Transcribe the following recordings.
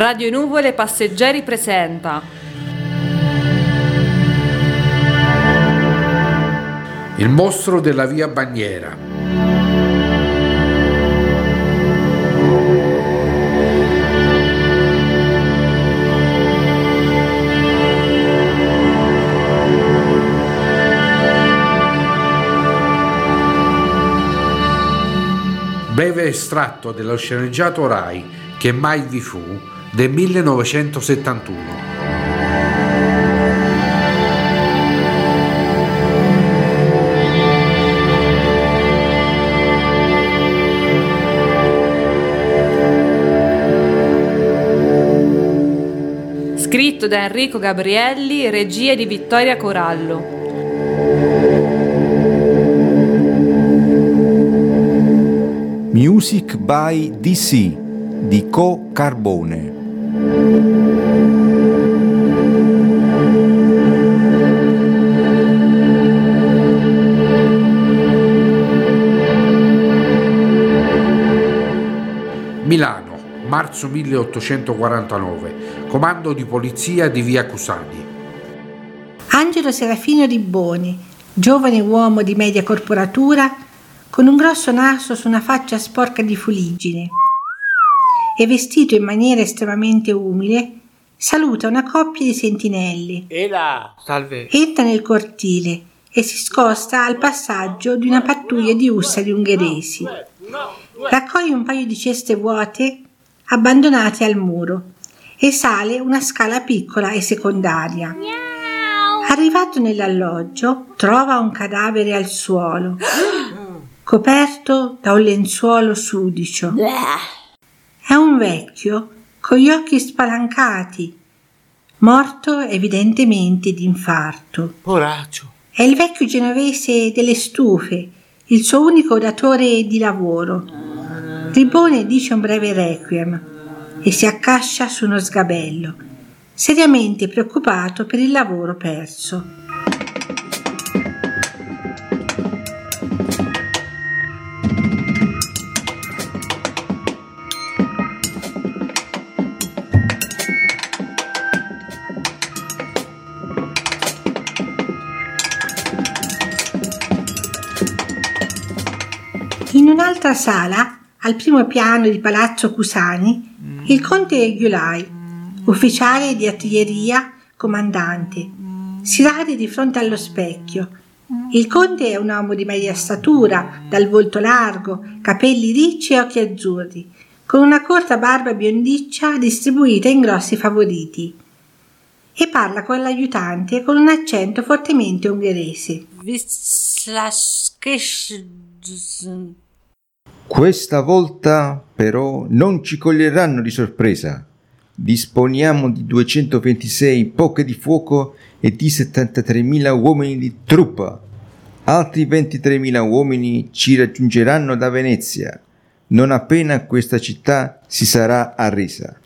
Radio Nuvole Passeggeri presenta Il mostro della via Bagnera. Breve estratto dello sceneggiato Rai che mai vi fu del 1971. Scritto da Enrico Gabrielli, regia di Vittoria Corallo. Music by DC di Co Carbone. Milano, marzo 1849, comando di polizia di via Cusani. Angelo Serafino Ribboni, giovane uomo di media corporatura, con un grosso naso su una faccia sporca di fuliggine e vestito in maniera estremamente umile, saluta una coppia di sentinelli. E là, salve. Entra nel cortile e si scosta al passaggio di una pattuglia di ussari ungheresi. Raccoglie un paio di ceste vuote abbandonate al muro e sale una scala piccola e secondaria. Arrivato nell'alloggio, trova un cadavere al suolo, coperto da un lenzuolo sudicio. È un vecchio con gli occhi spalancati, morto evidentemente d'infarto. Poraccio. È il vecchio genovese delle stufe, il suo unico datore di lavoro. Ribone dice un breve requiem e si accascia su uno sgabello, seriamente preoccupato per il lavoro perso. Un'altra sala, al primo piano di Palazzo Cusani, il conte Giulai, ufficiale di artiglieria, comandante, si rade di fronte allo specchio. Il conte è un uomo di media statura, dal volto largo, capelli ricci e occhi azzurri, con una corta barba biondiccia distribuita in grossi favoriti. E parla con l'aiutante con un accento fortemente ungherese. Questa volta però non ci coglieranno di sorpresa. Disponiamo di 226 poche di fuoco e di 73.000 uomini di truppa. Altri 23.000 uomini ci raggiungeranno da Venezia, non appena questa città si sarà arresa.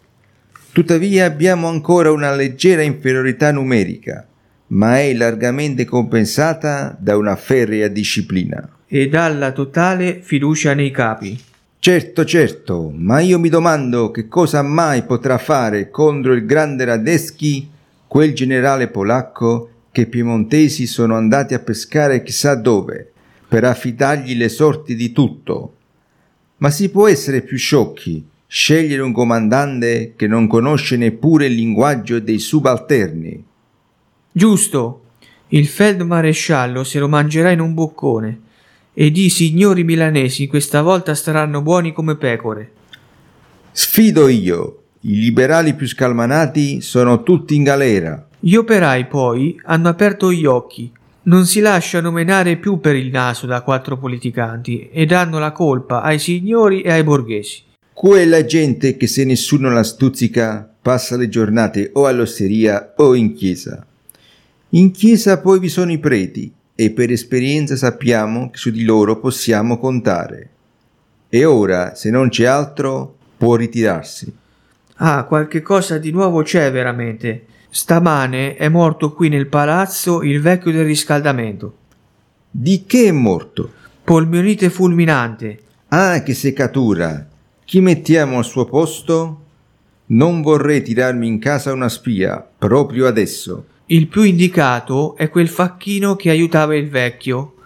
Tuttavia abbiamo ancora una leggera inferiorità numerica, ma è largamente compensata da una ferrea disciplina. E dalla totale fiducia nei capi. Certo, certo, ma io mi domando che cosa mai potrà fare contro il grande Radeschi, quel generale polacco che i piemontesi sono andati a pescare chissà dove, per affidargli le sorti di tutto. Ma si può essere più sciocchi, scegliere un comandante che non conosce neppure il linguaggio dei subalterni. Giusto. Il feldmaresciallo se lo mangerà in un boccone. Ed i signori milanesi questa volta staranno buoni come pecore. Sfido io, i liberali più scalmanati sono tutti in galera. Gli operai poi hanno aperto gli occhi. Non si lasciano menare più per il naso da quattro politicanti e danno la colpa ai signori e ai borghesi. Quella gente che se nessuno la stuzzica passa le giornate o all'osteria o in chiesa. In chiesa poi vi sono i preti e per esperienza sappiamo che su di loro possiamo contare. E ora, se non c'è altro, può ritirarsi. Ah, qualche cosa di nuovo c'è veramente. Stamane è morto qui nel palazzo il vecchio del riscaldamento. Di che è morto? Polmonite fulminante. Ah, che seccatura! Chi mettiamo al suo posto? Non vorrei tirarmi in casa una spia proprio adesso. Il più indicato è quel facchino che aiutava il vecchio.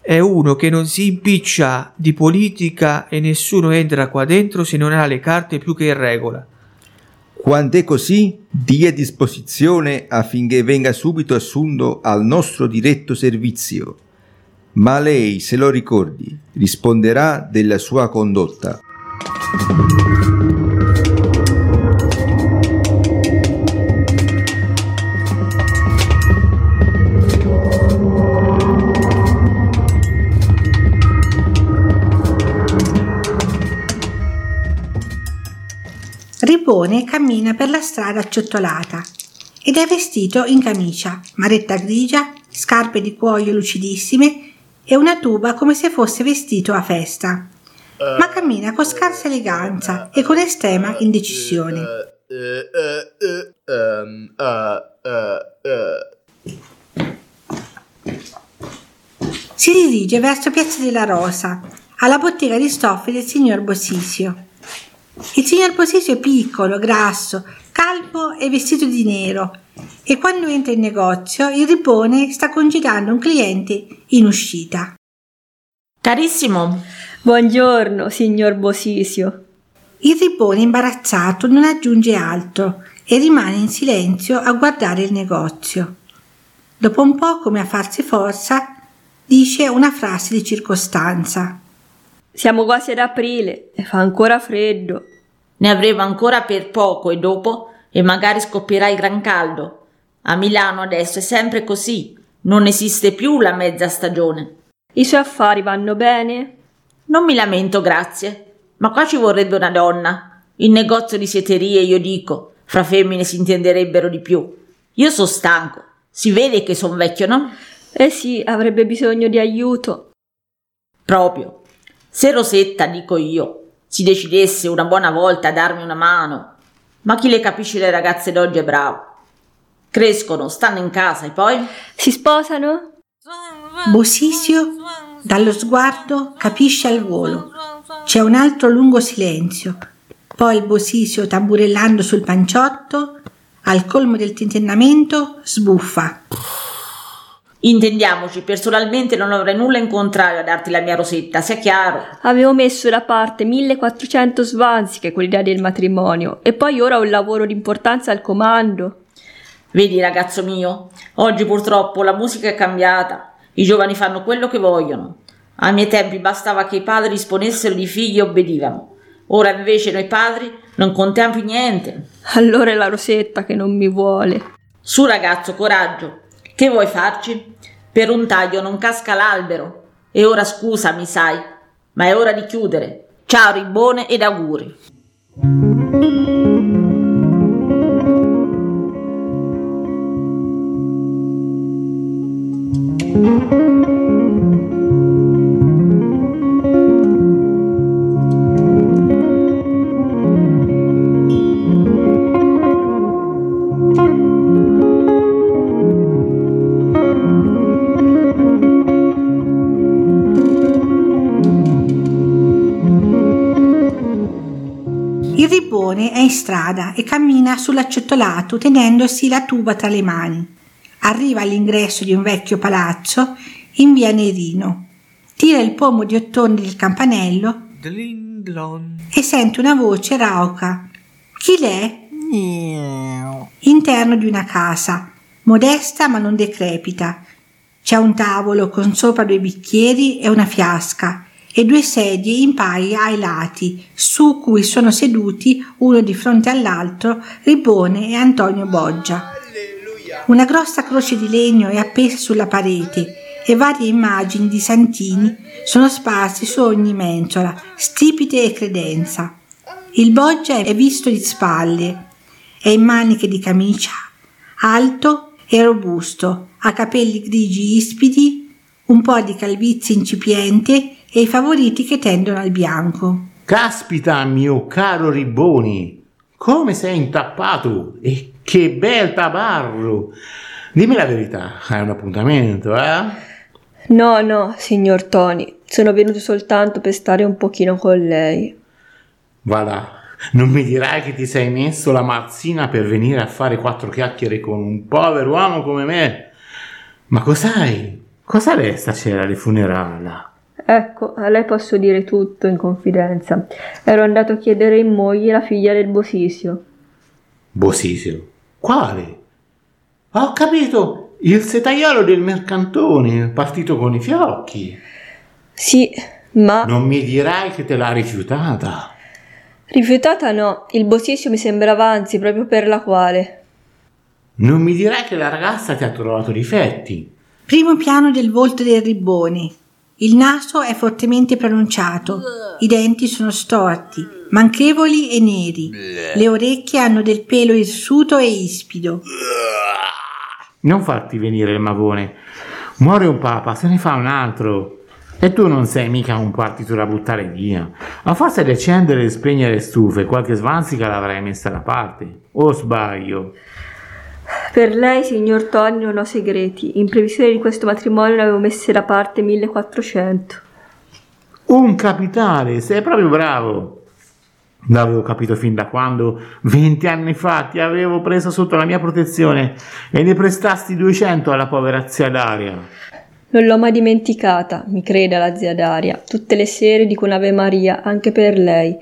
È uno che non si impiccia di politica e nessuno entra qua dentro se non ha le carte più che in regola. Quando è così, dia disposizione affinché venga subito assunto al nostro diretto servizio. Ma lei, se lo ricordi, risponderà della sua condotta. Ripone cammina per la strada acciottolata ed è vestito in camicia, maretta grigia, scarpe di cuoio lucidissime e una tuba come se fosse vestito a festa. Ma cammina con scarsa eleganza e con estrema indecisione. Si dirige verso Piazza della Rosa, alla bottega di stoffe del signor Bossisio. Il signor Posisio è piccolo, grasso, calvo e vestito di nero e quando entra in negozio il ripone sta congedando un cliente in uscita. Carissimo, Buongiorno, signor Bosisio. Il ripone imbarazzato non aggiunge altro e rimane in silenzio a guardare il negozio. Dopo un po', come a farsi forza, dice una frase di circostanza. Siamo quasi ad aprile e fa ancora freddo. ne avremo ancora per poco e dopo e magari scoppierà il gran caldo. A Milano adesso è sempre così, non esiste più la mezza stagione. I suoi affari vanno bene? Non mi lamento, grazie, ma qua ci vorrebbe una donna. In negozio di sieterie, io dico, fra femmine si intenderebbero di più. Io sono stanco, si vede che son vecchio, no? Eh sì, avrebbe bisogno di aiuto. Proprio. Se Rosetta, dico io, si decidesse una buona volta a darmi una mano, ma chi le capisce le ragazze d'oggi è bravo. Crescono, stanno in casa e poi... Si sposano? Bosisio, dallo sguardo, capisce al volo. C'è un altro lungo silenzio. Poi il Bosisio, tamburellando sul panciotto, al colmo del tentennamento, sbuffa. Intendiamoci, personalmente non avrei nulla in contrario a darti la mia Rosetta, sia chiaro. Avevo messo da parte 1400 svanziche con l'idea del matrimonio e poi ora ho un lavoro di importanza al comando. Vedi, ragazzo mio, oggi purtroppo la musica è cambiata. I giovani fanno quello che vogliono. Ai miei tempi bastava che i padri disponessero di figli e obbedivano. Ora invece noi padri non contiamo più niente. Allora è la Rosetta che non mi vuole. Su ragazzo, coraggio. Che vuoi farci? Per un taglio non casca l'albero. E ora scusami, sai, ma è ora di chiudere. Ciao Ribone ed auguri. Il strada e cammina sull'acciottolato tenendosi la tuba tra le mani. Arriva all'ingresso di un vecchio palazzo in via Nerino. Tira il pomo di ottone del campanello e sente una voce rauca. Chi l'è? Interno di una casa, modesta ma non decrepita. C'è un tavolo con sopra due bicchieri e una fiasca e due sedie in paia ai lati, su cui sono seduti uno di fronte all'altro Ribone e Antonio Boggia. Una grossa croce di legno è appesa sulla parete e varie immagini di santini sono sparsi su ogni mensola, stipite e credenza. Il Boggia è visto di spalle, è in maniche di camicia, alto e robusto, ha capelli grigi ispidi, un po' di calvizie incipiente e i favoriti che tendono al bianco. Caspita, mio caro Riboni, come sei intappato e che bel tabarro! Dimmi la verità, hai un appuntamento, eh? No, no, signor Tony, sono venuto soltanto per stare un pochino con lei. Va là, Non mi dirai che ti sei messo la marzina per venire a fare quattro chiacchiere con un povero uomo come me. Ma cos'hai? Cosa stasera di funerale? Ecco, a lei posso dire tutto in confidenza. Ero andato a chiedere in moglie la figlia del Bosisio. Bosisio. Quale? Ho capito, il setaiolo del mercantone, partito con i fiocchi. Sì, ma Non mi dirai che te l'ha rifiutata. rifiutata no, il Bosisio mi sembrava anzi proprio per la quale. Non mi dirai che la ragazza ti ha trovato difetti. Primo piano del volto del ribbone. Il naso è fortemente pronunciato, i denti sono storti, manchevoli e neri. Le orecchie hanno del pelo irsuto e ispido. Non farti venire il magone. Muore un papa, se ne fa un altro. E tu non sei mica un partito da buttare via. A forza di accendere e spegnere stufe, qualche svanzica l'avrai messa da parte. O sbaglio? Per lei, signor Tony, non ho segreti. In previsione di questo matrimonio ne avevo messe da parte 1400. Un capitale, sei proprio bravo. L'avevo capito fin da quando, venti anni fa, ti avevo preso sotto la mia protezione e ne prestasti 200 alla povera zia Daria. Non l'ho mai dimenticata, mi creda la zia Daria. Tutte le sere dico un'Ave Maria, anche per lei.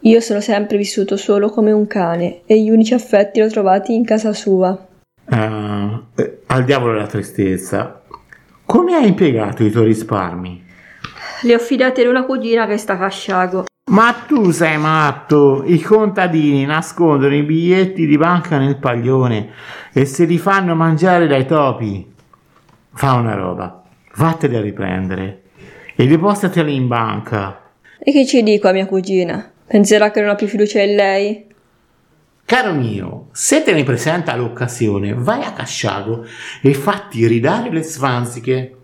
Io sono sempre vissuto solo come un cane e gli unici affetti li ho trovati in casa sua. Ah, eh, al diavolo la tristezza. Come hai impiegato i tuoi risparmi? Le ho fidate in una cugina che sta a Casciago. Ma tu sei matto! I contadini nascondono i biglietti di banca nel paglione e se li fanno mangiare dai topi. Fa una roba, vatteli a riprendere e depostateli in banca. E che ci dico a mia cugina? Penserà che non ho più fiducia in lei? Caro mio, se te ne presenta l'occasione, vai a Casciago e fatti ridare le svanziche.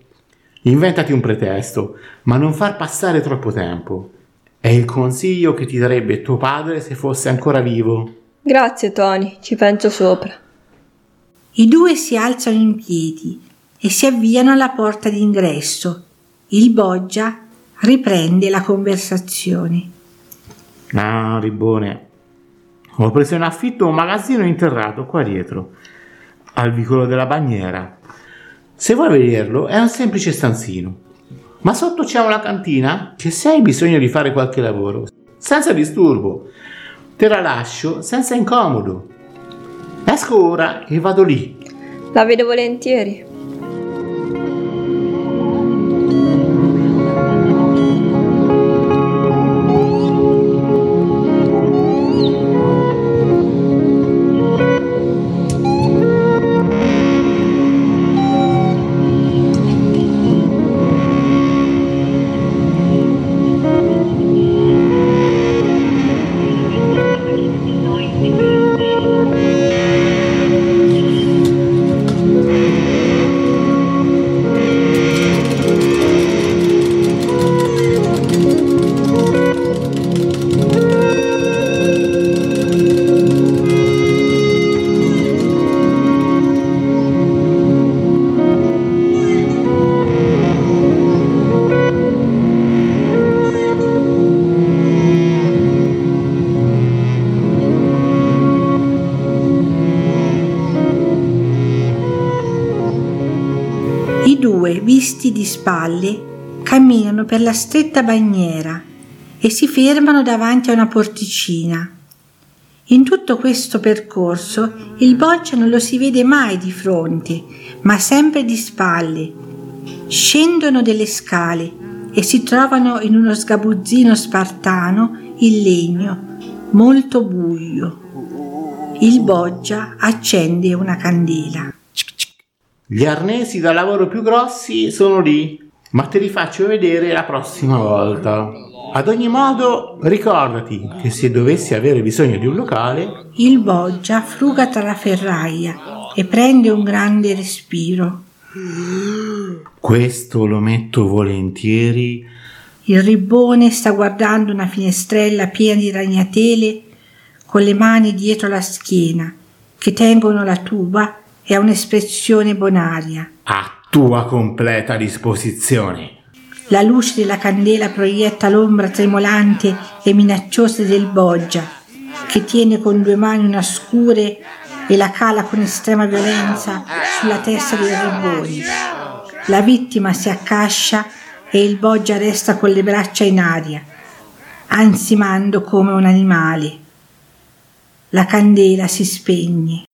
Inventati un pretesto, ma non far passare troppo tempo. È il consiglio che ti darebbe tuo padre se fosse ancora vivo. Grazie, Tony, ci penso sopra. I due si alzano in piedi e si avviano alla porta d'ingresso. Il Boggia riprende la conversazione. Ah, Ribone, ho preso in affitto un magazzino interrato qua dietro, al vicolo della bagniera. Se vuoi vederlo, è un semplice stanzino. Ma sotto c'è una cantina che se hai bisogno di fare qualche lavoro, senza disturbo, te la lascio senza incomodo. Esco ora e vado lì. La vedo volentieri. Visti di spalle, camminano per la stretta bagniera e si fermano davanti a una porticina. In tutto questo percorso il Boccia non lo si vede mai di fronte, ma sempre di spalle. Scendono delle scale e si trovano in uno sgabuzzino spartano in legno, molto buio. Il Boggia accende una candela. Gli arnesi da lavoro più grossi sono lì, ma te li faccio vedere la prossima volta. Ad ogni modo, ricordati che se dovessi avere bisogno di un locale, Il Boggia fruga tra la ferraia e prende un grande respiro. questo lo metto volentieri. Il ribbone sta guardando una finestrella piena di ragnatele con le mani dietro la schiena che tengono la tuba e ha un'espressione bonaria. A tua completa disposizione. La luce della candela proietta l'ombra tremolante e minacciosa del Boggia, che tiene con due mani una scure e la cala con estrema violenza sulla testa dei Riboni. La vittima si accascia e il Boggia resta con le braccia in aria, ansimando come un animale. La candela si spegne.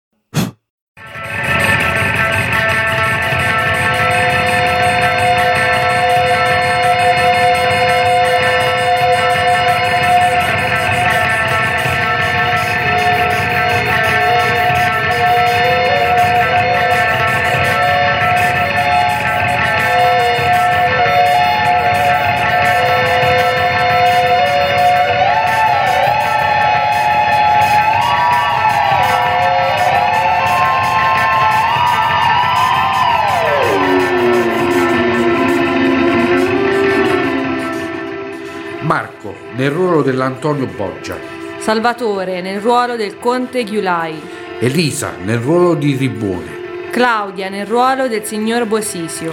Marco nel ruolo dell'Antonio Boggia, Salvatore nel ruolo del conte Giulai, Elisa nel ruolo di Ribone, Claudia nel ruolo del signor Bosisio,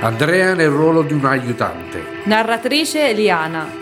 Andrea nel ruolo di un aiutante, narratrice Eliana.